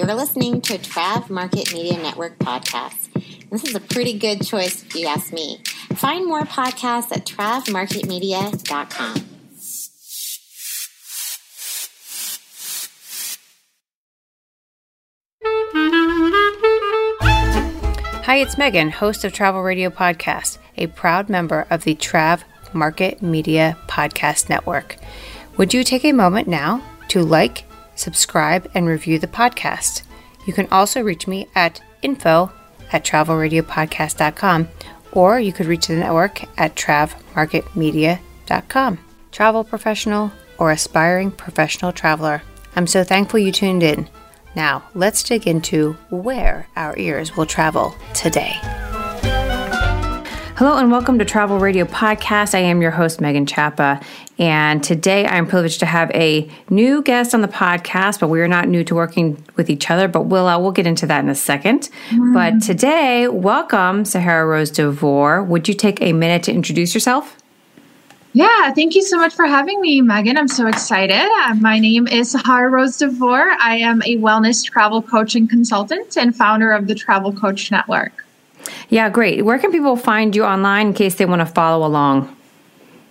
You're listening to a Trav Market Media Network podcast. This is a pretty good choice if you ask me. Find more podcasts at travmarketmedia.com. Hi, it's Megan, host of Travel Radio Podcast, a proud member of the Trav Market Media Podcast Network. Would you take a moment now to like, subscribe, and review the podcast? You can also reach me at info at travelradiopodcast.com or you could reach the network at travmarketmedia.com. Travel professional or aspiring professional traveler, I'm so thankful you tuned in. Now, let's dig into where our ears will travel today. Hello and welcome to Travel Radio Podcast. I am your host, Megan Chapa, and today I'm privileged to have a new guest on the podcast, but we are not new to working with each other, but we'll, uh, we'll get into that in a 2nd mm. But today, welcome, Sahara Rose DeVore. Would you take a minute to introduce yourself? Yeah, thank you so much for having me, Megan. I'm so excited. Uh, my name is Sahara Rose DeVore. I am a wellness travel coach and consultant and founder of the Travel Coach Network. Yeah, great. Where can people find you online in case they want to follow along?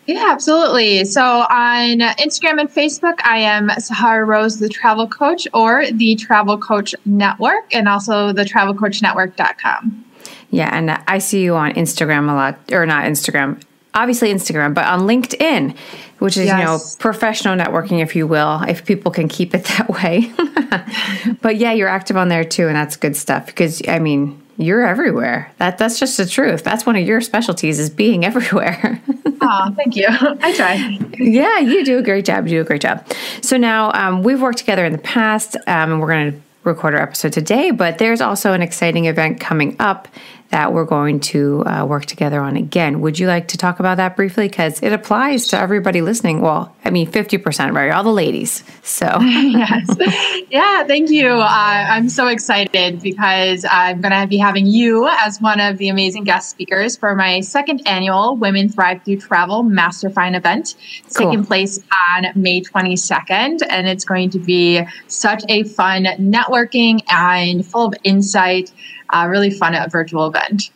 Yeah, absolutely. So on Instagram and Facebook, I am Sahara Rose, the travel coach, or the Travel Coach Network, and also the travelcoachnetwork.com. Yeah, and I see you on Instagram a lot, or not Instagram, obviously Instagram, but on LinkedIn, which is, yes. you know, professional networking, if you will, if people can keep it that way. but yeah, you're active on there too, and that's good stuff because, I mean, you're everywhere. That that's just the truth. That's one of your specialties is being everywhere. oh, thank you. I try. yeah, you do a great job. You do a great job. So now um, we've worked together in the past, um, and we're going to record our episode today. But there's also an exciting event coming up that we're going to uh, work together on again. Would you like to talk about that briefly? Because it applies to everybody listening. Well, I mean, 50%, right? All the ladies. So, yes. Yeah, thank you. Uh, I'm so excited because I'm going to be having you as one of the amazing guest speakers for my second annual Women Thrive Through Travel Mastermind event. It's cool. taking place on May 22nd, and it's going to be such a fun networking and full of insight uh, really fun a virtual event.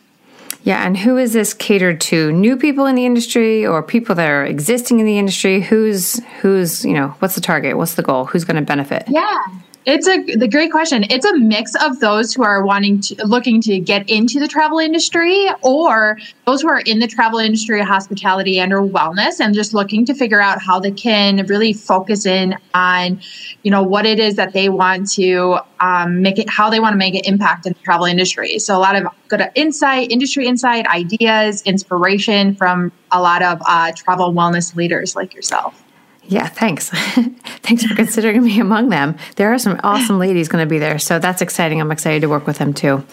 Yeah, and who is this catered to? New people in the industry or people that are existing in the industry? Who's who's you know what's the target? What's the goal? Who's going to benefit? Yeah, it's a the great question. It's a mix of those who are wanting to looking to get into the travel industry or those who are in the travel industry, hospitality and or wellness and just looking to figure out how they can really focus in on, you know, what it is that they want to um, make it how they want to make an impact in the travel industry. So a lot of good insight, industry insight, ideas, inspiration from a lot of uh, travel wellness leaders like yourself. Yeah, thanks. thanks for considering me among them. There are some awesome ladies going to be there, so that's exciting. I'm excited to work with them too.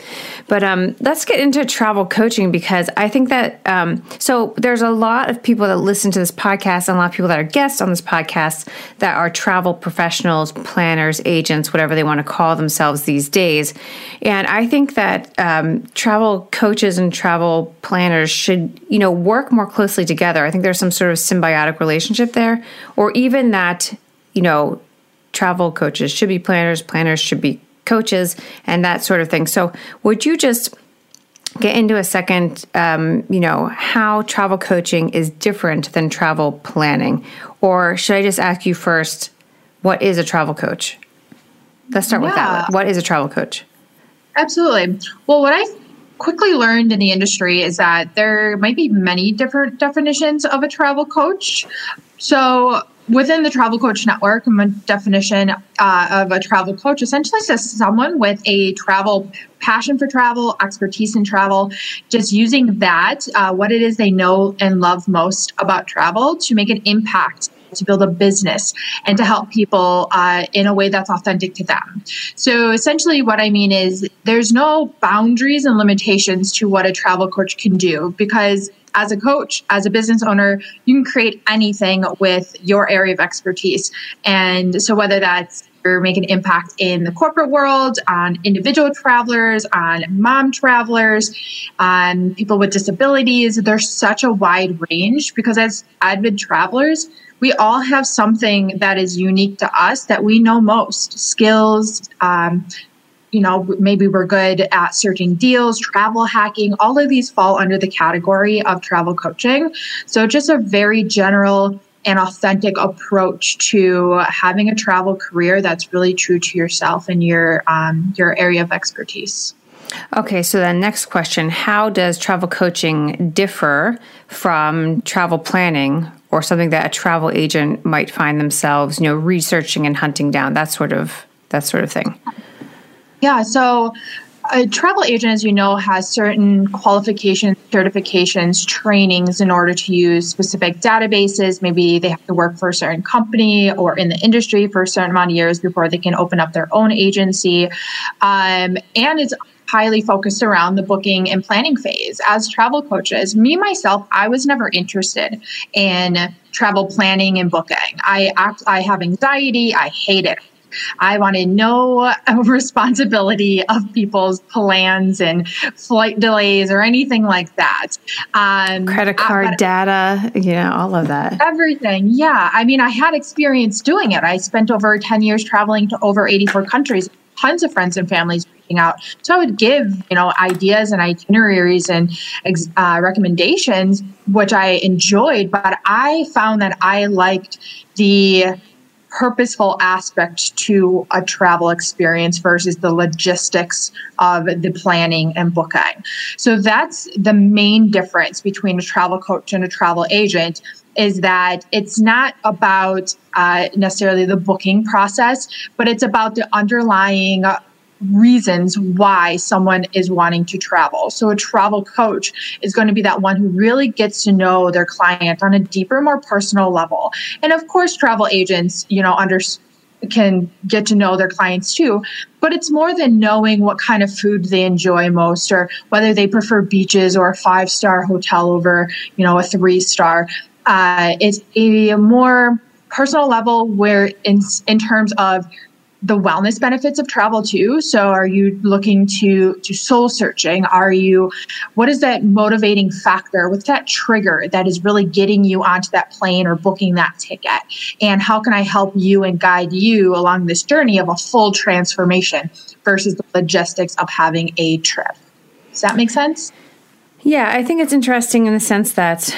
But um, let's get into travel coaching because I think that um, so there's a lot of people that listen to this podcast and a lot of people that are guests on this podcast that are travel professionals, planners, agents, whatever they want to call themselves these days. And I think that um, travel coaches and travel planners should you know work more closely together. I think there's some sort of symbiotic relationship there or even that, you know, travel coaches should be planners, planners should be coaches, and that sort of thing. So, would you just get into a second, um, you know, how travel coaching is different than travel planning? Or should I just ask you first, what is a travel coach? Let's start yeah. with that. What is a travel coach? Absolutely. Well, what I quickly learned in the industry is that there might be many different definitions of a travel coach. So, within the travel coach network, a definition uh, of a travel coach essentially says someone with a travel passion for travel, expertise in travel, just using that, uh, what it is they know and love most about travel to make an impact to build a business and to help people uh, in a way that's authentic to them. So essentially, what I mean is there's no boundaries and limitations to what a travel coach can do because as a coach, as a business owner, you can create anything with your area of expertise. And so whether that's you're making impact in the corporate world, on individual travelers, on mom travelers, on people with disabilities. There's such a wide range because as avid travelers, we all have something that is unique to us that we know most skills, um, you know, maybe we're good at searching deals, travel hacking. All of these fall under the category of travel coaching. So just a very general and authentic approach to having a travel career that's really true to yourself and your um, your area of expertise. Okay, so then next question How does travel coaching differ from travel planning or something that a travel agent might find themselves, you know, researching and hunting down, that sort of that sort of thing? Yeah, so a travel agent, as you know, has certain qualifications, certifications, trainings in order to use specific databases. Maybe they have to work for a certain company or in the industry for a certain amount of years before they can open up their own agency. Um, and it's highly focused around the booking and planning phase. As travel coaches, me myself, I was never interested in travel planning and booking. I act, I have anxiety. I hate it. I wanted no responsibility of people's plans and flight delays or anything like that. Um, Credit card data, you know, all of that. Everything. Yeah. I mean, I had experience doing it. I spent over 10 years traveling to over 84 countries, tons of friends and families reaching out. So I would give, you know, ideas and itineraries and uh, recommendations, which I enjoyed, but I found that I liked the purposeful aspect to a travel experience versus the logistics of the planning and booking. So that's the main difference between a travel coach and a travel agent is that it's not about uh, necessarily the booking process, but it's about the underlying reasons why someone is wanting to travel. So a travel coach is going to be that one who really gets to know their client on a deeper, more personal level. And of course, travel agents, you know, under can get to know their clients too. But it's more than knowing what kind of food they enjoy most or whether they prefer beaches or a five star hotel over, you know, a three star. Uh, it's a more personal level where in in terms of the wellness benefits of travel too. So are you looking to to soul searching? Are you what is that motivating factor? What's that trigger that is really getting you onto that plane or booking that ticket? And how can i help you and guide you along this journey of a full transformation versus the logistics of having a trip? Does that make sense? Yeah i think it's interesting in the sense that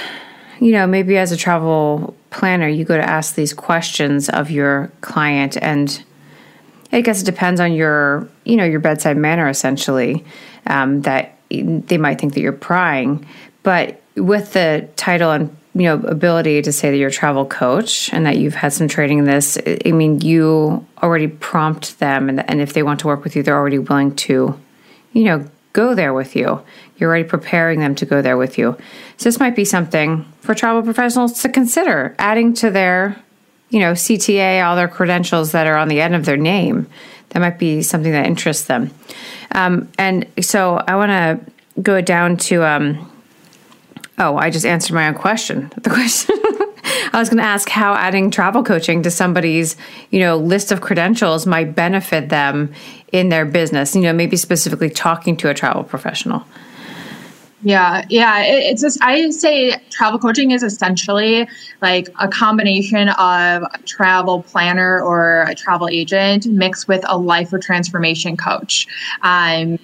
you know maybe as a travel planner you go to ask these questions of your client and I guess it depends on your, you know, your bedside manner essentially. Um, that they might think that you're prying, but with the title and you know ability to say that you're a travel coach and that you've had some training in this, I mean, you already prompt them, and, and if they want to work with you, they're already willing to, you know, go there with you. You're already preparing them to go there with you. So this might be something for travel professionals to consider adding to their you know, CTA, all their credentials that are on the end of their name. That might be something that interests them. Um, and so I want to go down to, um, oh, I just answered my own question. The question I was going to ask how adding travel coaching to somebody's, you know, list of credentials might benefit them in their business, you know, maybe specifically talking to a travel professional. Yeah, yeah. It, it's just I say travel coaching is essentially like a combination of a travel planner or a travel agent mixed with a life or transformation coach. Um,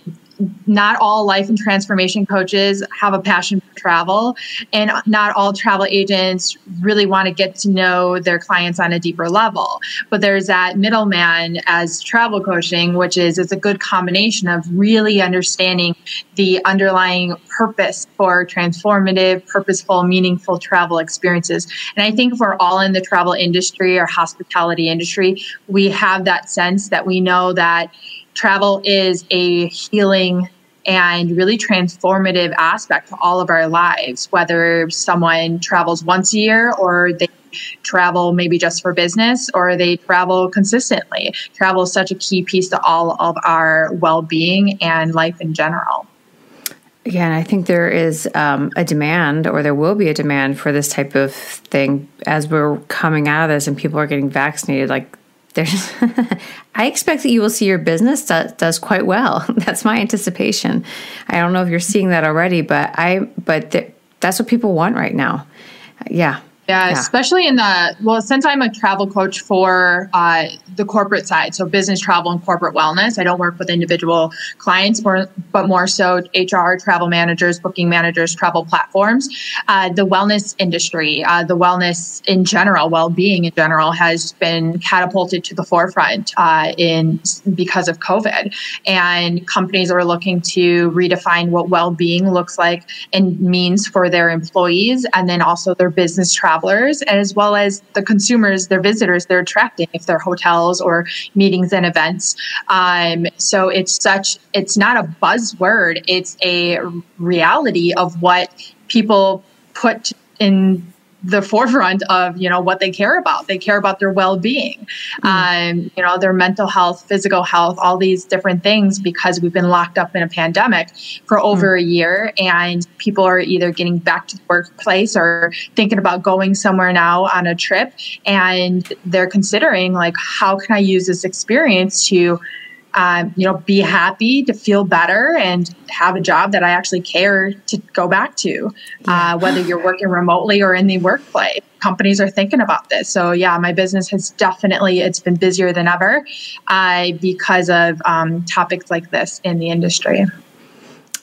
not all life and transformation coaches have a passion for travel, and not all travel agents really want to get to know their clients on a deeper level. But there's that middleman as travel coaching, which is it's a good combination of really understanding the underlying purpose for transformative, purposeful, meaningful travel experiences. And I think if we're all in the travel industry or hospitality industry, we have that sense that we know that travel is a healing and really transformative aspect to all of our lives, whether someone travels once a year or they travel maybe just for business or they travel consistently. Travel is such a key piece to all of our well being and life in general. Yeah, and I think there is um, a demand, or there will be a demand for this type of thing as we're coming out of this and people are getting vaccinated. Like there's I expect that you will see your business does, does quite well. That's my anticipation. I don't know if you're seeing that already, but I but th- that's what people want right now. Yeah. Yeah, yeah, especially in the well, since I'm a travel coach for uh, the corporate side, so business travel and corporate wellness. I don't work with individual clients, more, but more so HR, travel managers, booking managers, travel platforms. Uh, the wellness industry, uh, the wellness in general, well-being in general, has been catapulted to the forefront uh, in because of COVID, and companies are looking to redefine what well-being looks like and means for their employees, and then also their business travel travelers as well as the consumers, their visitors they're attracting if they're hotels or meetings and events. Um, so it's such, it's not a buzzword, it's a reality of what people put in the forefront of you know what they care about they care about their well-being mm. um, you know their mental health physical health all these different things because we've been locked up in a pandemic for over mm. a year and people are either getting back to the workplace or thinking about going somewhere now on a trip and they're considering like how can i use this experience to um, you know, be happy to feel better and have a job that I actually care to go back to, uh, whether you're working remotely or in the workplace. Companies are thinking about this. So yeah, my business has definitely, it's been busier than ever uh, because of um, topics like this in the industry.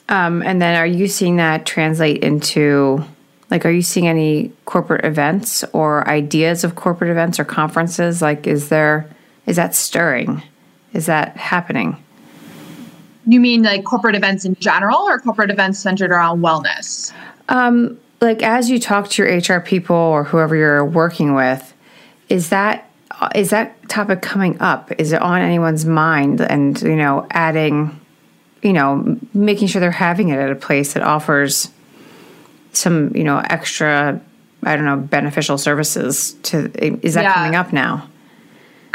Um, and then are you seeing that translate into like are you seeing any corporate events or ideas of corporate events or conferences like is there is that stirring is that happening? You mean like corporate events in general or corporate events centered around wellness? Um, like as you talk to your HR people or whoever you're working with, is that is that topic coming up? Is it on anyone's mind? And you know, adding, you know, making sure they're having it at a place that offers some, you know, extra, I don't know, beneficial services. To is that yeah. coming up now?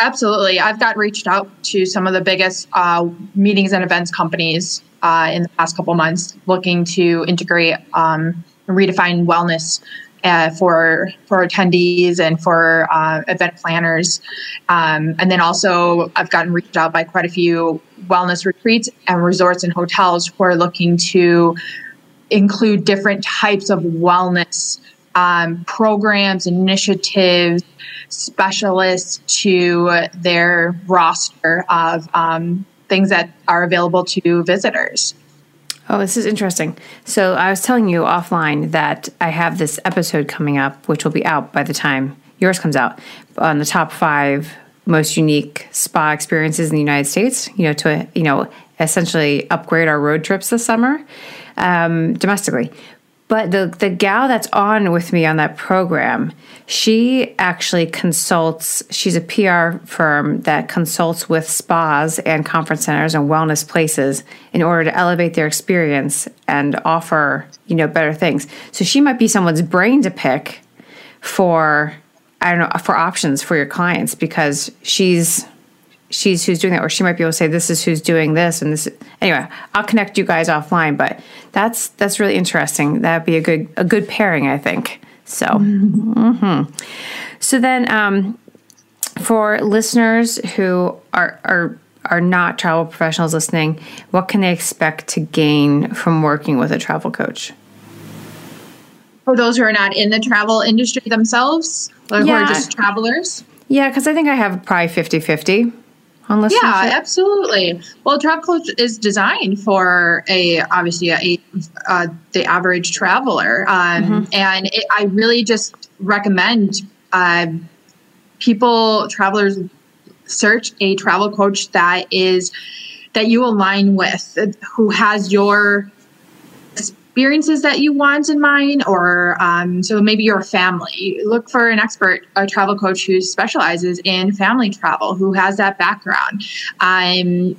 Absolutely. I've got reached out to some of the biggest uh, meetings and events companies uh, in the past couple months looking to integrate um, redefine wellness uh, for for attendees and for uh, event planners. Um, and then also, I've gotten reached out by quite a few wellness retreats and resorts and hotels who are looking to include different types of wellness um, programs, initiatives, specialists to their roster of um, things that are available to visitors. Oh, this is interesting. So, I was telling you offline that I have this episode coming up, which will be out by the time yours comes out, on the top five most unique spa experiences in the United States. You know, to you know, essentially upgrade our road trips this summer um, domestically. But the the gal that's on with me on that program, she actually consults. She's a PR firm that consults with spas and conference centers and wellness places in order to elevate their experience and offer you know better things. So she might be someone's brain to pick for I don't know for options for your clients because she's she's who's doing that, or she might be able to say this is who's doing this and this. Anyway, I'll connect you guys offline, but that's that's really interesting. That'd be a good a good pairing, I think. So, mm-hmm. so then um, for listeners who are are are not travel professionals listening, what can they expect to gain from working with a travel coach? For those who are not in the travel industry themselves, or yeah. who are just travelers? Yeah, because I think I have probably 50 50 on listenership? Yeah, absolutely. Well, Travel Coach is designed for a obviously a, uh, the average traveler, um, mm-hmm. and it, I really just recommend uh, people travelers search a travel coach that is that you align with, who has your experiences that you want in mind, or um, so maybe you're family. Look for an expert, a travel coach who specializes in family travel, who has that background. Um,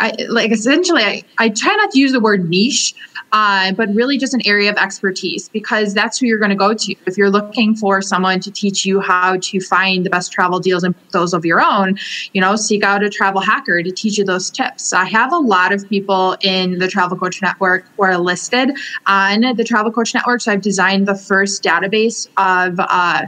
I like essentially I, I try not to use the word niche, uh, but really just an area of expertise because that's who you're going to go to. If you're looking for someone to teach you how to find the best travel deals and those of your own, you know, seek out a travel hacker to teach you those tips. I have a lot of people in the Travel Coach Network who are listed on the Travel Coach Network. So I've designed the first database of uh,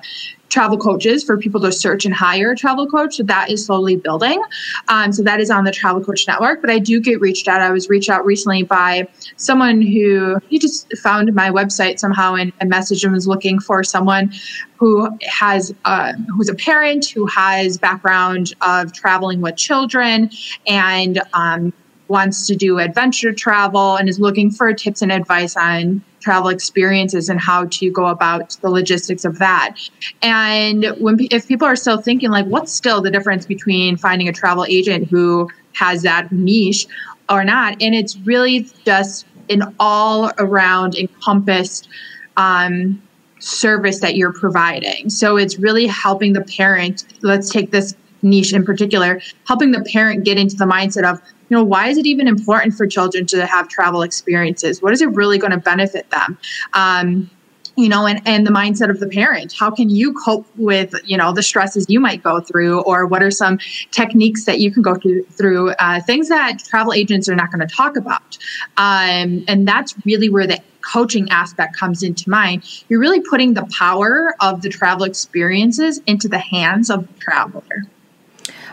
travel coaches for people to search and hire a travel coach. So that is slowly building. Um, so that is on the Travel Coach Network. But I do get reached out. I was reached out recently by someone who he just found my website somehow and, and messaged and was looking for someone who has uh, who's a parent who has background of traveling with children and um, wants to do adventure travel and is looking for tips and advice on travel experiences and how to go about the logistics of that. And when if people are still thinking like what's still the difference between finding a travel agent who has that niche or not and it's really just an all around encompassed um, service that you're providing. So it's really helping the parent. Let's take this niche in particular, helping the parent get into the mindset of, you know, why is it even important for children to have travel experiences? What is it really going to benefit them? Um, you know and, and the mindset of the parent. How can you cope with you know the stresses you might go through? Or what are some techniques that you can go through, through uh, things that travel agents are not going to talk about? Um, and that's really where the coaching aspect comes into mind. You're really putting the power of the travel experiences into the hands of the traveler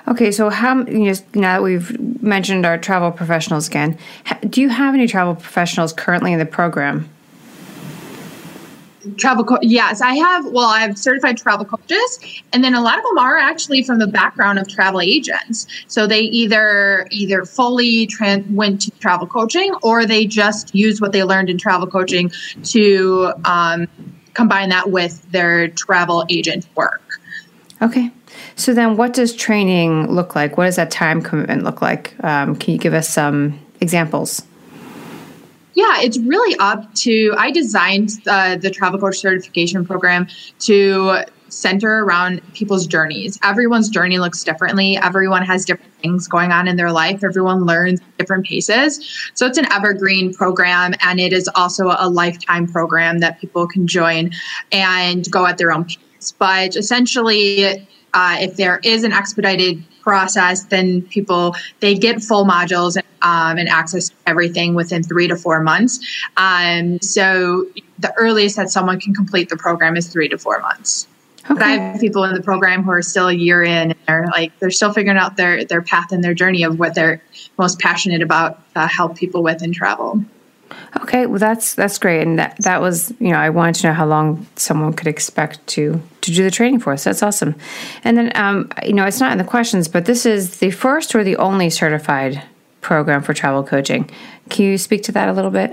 Okay, so how you know, now that we've mentioned our travel professionals again, do you have any travel professionals currently in the program? travel co- yes i have well i have certified travel coaches and then a lot of them are actually from the background of travel agents. So they either either fully went to travel coaching or they just used what they learned in travel coaching to um, combine that with their travel agent work. Okay so then what does training look like what does that time commitment look like um, can you give us some examples yeah, it's really up to. I designed uh, the travel coach certification program to center around people's journeys. Everyone's journey looks differently. Everyone has different things going on in their life. Everyone learns different paces. So it's an evergreen program and it is also a lifetime program that people can join and go at their own pace. But essentially, uh, if there is an expedited process, then people they get full modules um, and access to everything within three to four months. Um, so the earliest that someone can complete the program is three to four months. Okay. But I have people in the program who are still a year in. And they're like they're still figuring out their their path and their journey of what they're most passionate about to help people with in travel. Okay, well that's that's great, and that that was you know I wanted to know how long someone could expect to to do the training for us. That's awesome, and then um, you know it's not in the questions, but this is the first or the only certified program for travel coaching. Can you speak to that a little bit?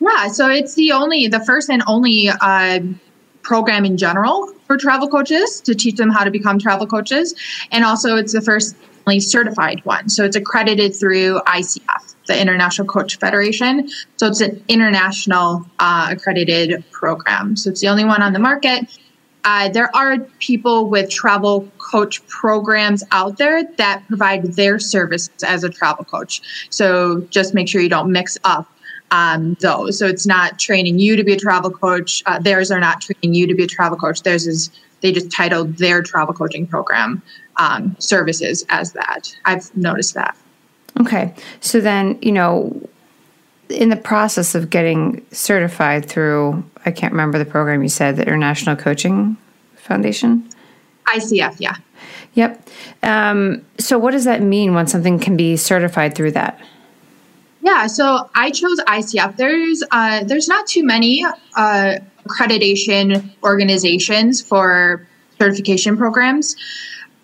Yeah, so it's the only, the first and only uh, program in general for travel coaches to teach them how to become travel coaches, and also it's the first certified one. So it's accredited through ICF, the International Coach Federation. So it's an international uh, accredited program. So it's the only one on the market. Uh, there are people with travel coach programs out there that provide their services as a travel coach. So just make sure you don't mix up um, those. So it's not training you to be a travel coach. Uh, theirs are not training you to be a travel coach. Theirs is they just titled their travel coaching program um, services as that. I've noticed that. Okay. So then, you know, in the process of getting certified through, I can't remember the program you said, the International Coaching Foundation? ICF, yeah. Yep. Um, so, what does that mean when something can be certified through that? Yeah, so I chose ICF. There's uh, there's not too many uh, accreditation organizations for certification programs.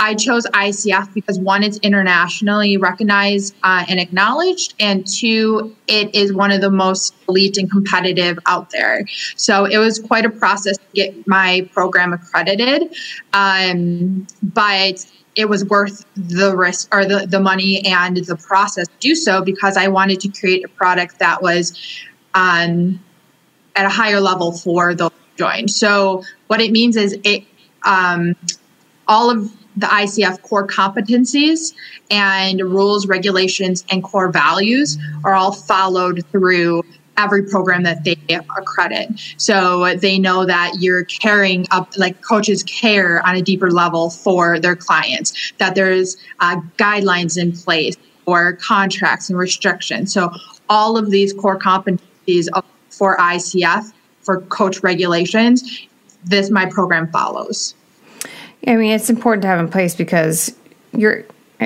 I chose ICF because one, it's internationally recognized uh, and acknowledged, and two, it is one of the most elite and competitive out there. So it was quite a process to get my program accredited, um, but it was worth the risk or the, the money and the process to do so because I wanted to create a product that was um, at a higher level for those joined. So what it means is it um, all of the ICF core competencies and rules, regulations, and core values are all followed through every program that they accredit. So they know that you're caring up, like coaches care on a deeper level for their clients, that there's uh, guidelines in place or contracts and restrictions. So all of these core competencies for ICF, for coach regulations, this my program follows. I mean, it's important to have in place because you're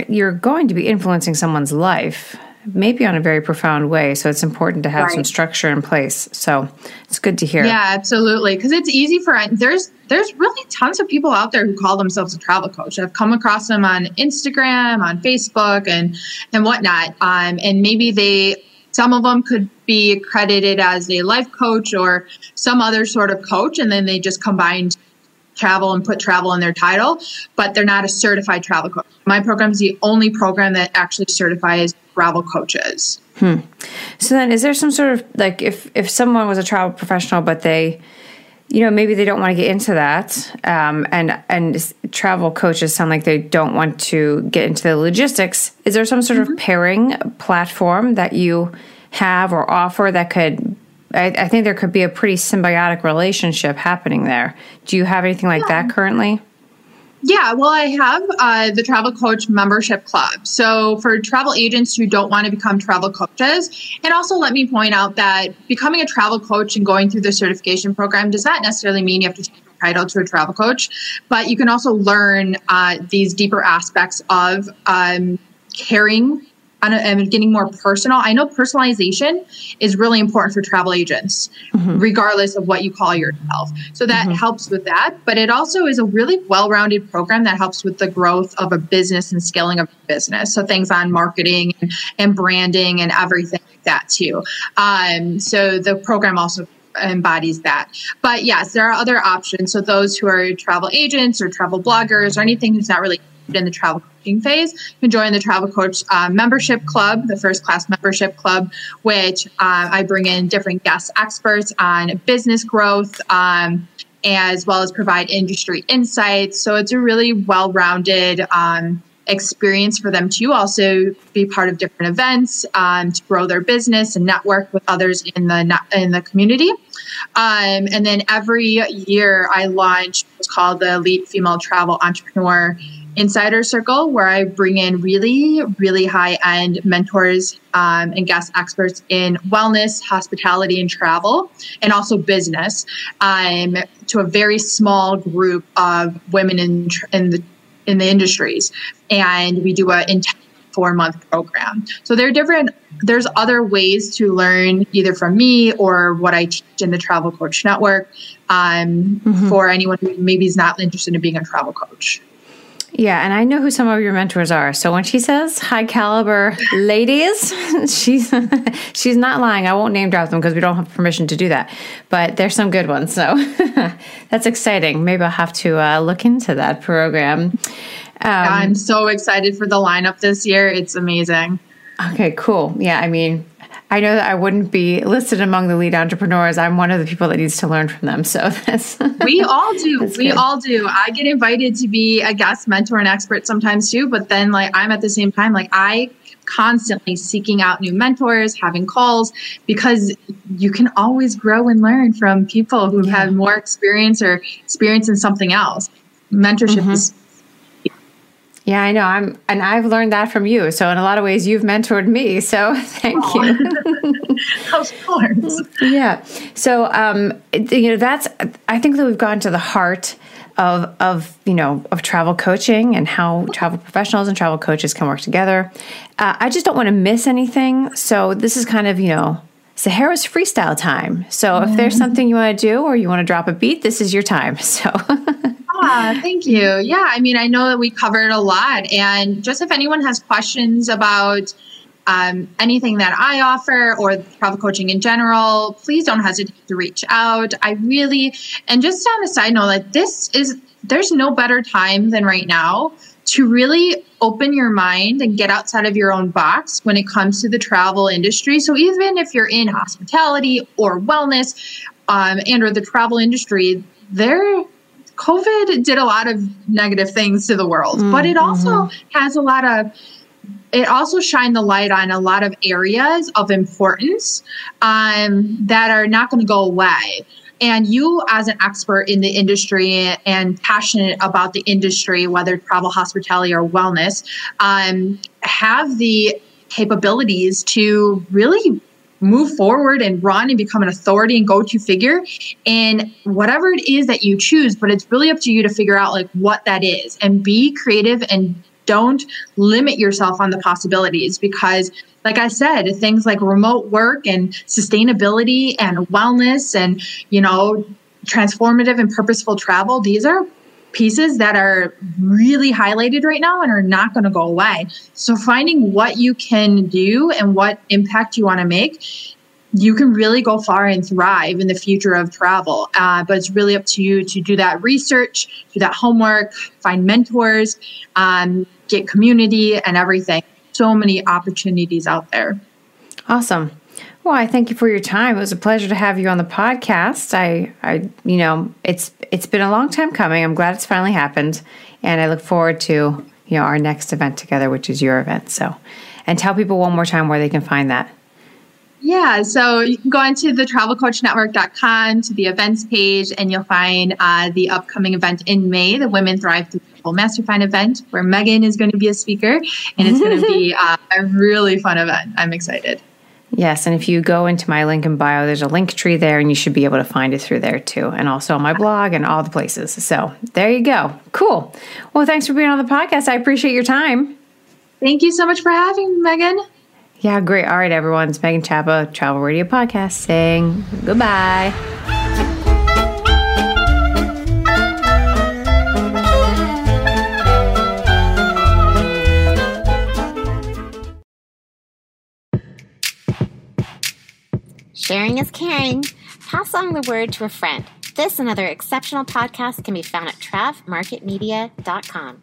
you're going to be influencing someone's life, maybe on a very profound way. So it's important to have right. some structure in place. So it's good to hear. Yeah, absolutely. Because it's easy for there's there's really tons of people out there who call themselves a travel coach. I've come across them on Instagram, on Facebook, and and whatnot. Um, and maybe they some of them could be accredited as a life coach or some other sort of coach, and then they just combined travel and put travel in their title, but they're not a certified travel coach. My program is the only program that actually certifies travel coaches. Hmm. So then, is there some sort of like if if someone was a travel professional, but they you know maybe they don't want to get into that um, and and travel coaches sound like they don't want to get into the logistics is there some sort mm-hmm. of pairing platform that you have or offer that could I, I, think there could be a pretty symbiotic relationship happening there do you have anything like yeah. that currently yeah, well, I have uh, the Travel Coach Membership Club. So, for travel agents who don't want to become travel coaches, and also let me point out that becoming a travel coach and going through the certification program does not necessarily mean you have to change your title to a travel coach, but you can also learn uh, these deeper aspects of um, caring and getting more personal. I know personalization is really important for travel agents, mm-hmm. regardless of what you call yourself. So that mm-hmm. helps with that. But it also is a really well rounded program that helps with the growth of a business and scaling of a business. So things on marketing and branding and everything like that, too. Um, so the program also embodies that. But yes, there are other options. So those who are travel agents or travel bloggers or anything who's not really in the travel coaching phase you can join the travel coach uh, membership club the first class membership club which uh, i bring in different guest experts on business growth um, as well as provide industry insights so it's a really well-rounded um, experience for them to also be part of different events um, to grow their business and network with others in the in the community. Um, and then every year I launch what's called the Elite Female Travel Entrepreneur Insider Circle, where I bring in really, really high end mentors um, and guest experts in wellness, hospitality, and travel, and also business, um, to a very small group of women in in the in the industries, and we do a four month program. So there are different. There's other ways to learn either from me or what I teach in the Travel Coach Network um, mm-hmm. for anyone who maybe is not interested in being a travel coach. Yeah, and I know who some of your mentors are. So when she says high caliber ladies, she's she's not lying. I won't name drop them because we don't have permission to do that. But there's some good ones. So that's exciting. Maybe I'll have to uh, look into that program. Um, I'm so excited for the lineup this year. It's amazing. Okay, cool. Yeah, I mean, I know that I wouldn't be listed among the lead entrepreneurs. I'm one of the people that needs to learn from them. So that's we all do. we good. all do. I get invited to be a guest mentor and expert sometimes too, but then like I'm at the same time like I constantly seeking out new mentors, having calls because you can always grow and learn from people who yeah. have more experience or experience in something else. Mentorship mm-hmm. is yeah, I know. I'm, and I've learned that from you. So in a lot of ways, you've mentored me. So thank you. of course. yeah. So um, you know, that's. I think that we've gotten to the heart of of you know of travel coaching and how travel professionals and travel coaches can work together. Uh, I just don't want to miss anything. So this is kind of you know Sahara's freestyle time. So if there's something you want to do or you want to drop a beat, this is your time. So. Ah, thank you. Yeah, I mean, I know that we covered a lot. And just if anyone has questions about um, anything that I offer or travel coaching in general, please don't hesitate to reach out. I really, and just on a side note, like this is, there's no better time than right now to really open your mind and get outside of your own box when it comes to the travel industry. So even if you're in hospitality or wellness um, and or the travel industry, there COVID did a lot of negative things to the world, mm, but it also mm-hmm. has a lot of it also shined the light on a lot of areas of importance um, that are not going to go away. And you, as an expert in the industry and passionate about the industry, whether travel, hospitality, or wellness, um, have the capabilities to really move forward and run and become an authority and go-to figure in whatever it is that you choose but it's really up to you to figure out like what that is and be creative and don't limit yourself on the possibilities because like i said things like remote work and sustainability and wellness and you know transformative and purposeful travel these are pieces that are really highlighted right now and are not going to go away. So finding what you can do and what impact you want to make you can really go far and thrive in the future of travel. Uh, but it's really up to you to do that research, do that homework, find mentors, um, get community and everything. So many opportunities out there. Awesome. Well, I thank you for your time. It was a pleasure to have you on the podcast. I, I, you know, it's it's been a long time coming. I'm glad it's finally happened, and I look forward to you know our next event together, which is your event. So, and tell people one more time where they can find that. Yeah, so you can go into the travelcoachnetwork.com to the events page, and you'll find uh, the upcoming event in May, the Women Thrive Through Mastermind event, where Megan is going to be a speaker, and it's going to be uh, a really fun event. I'm excited. Yes, and if you go into my link in bio, there's a link tree there, and you should be able to find it through there too, and also on my blog and all the places. So there you go. Cool. Well, thanks for being on the podcast. I appreciate your time. Thank you so much for having me, Megan. Yeah, great. All right, everyone. It's Megan Chapa, Travel Radio Podcast, saying goodbye. Sharing is caring. Pass along the word to a friend. This and other exceptional podcasts can be found at travmarketmedia.com.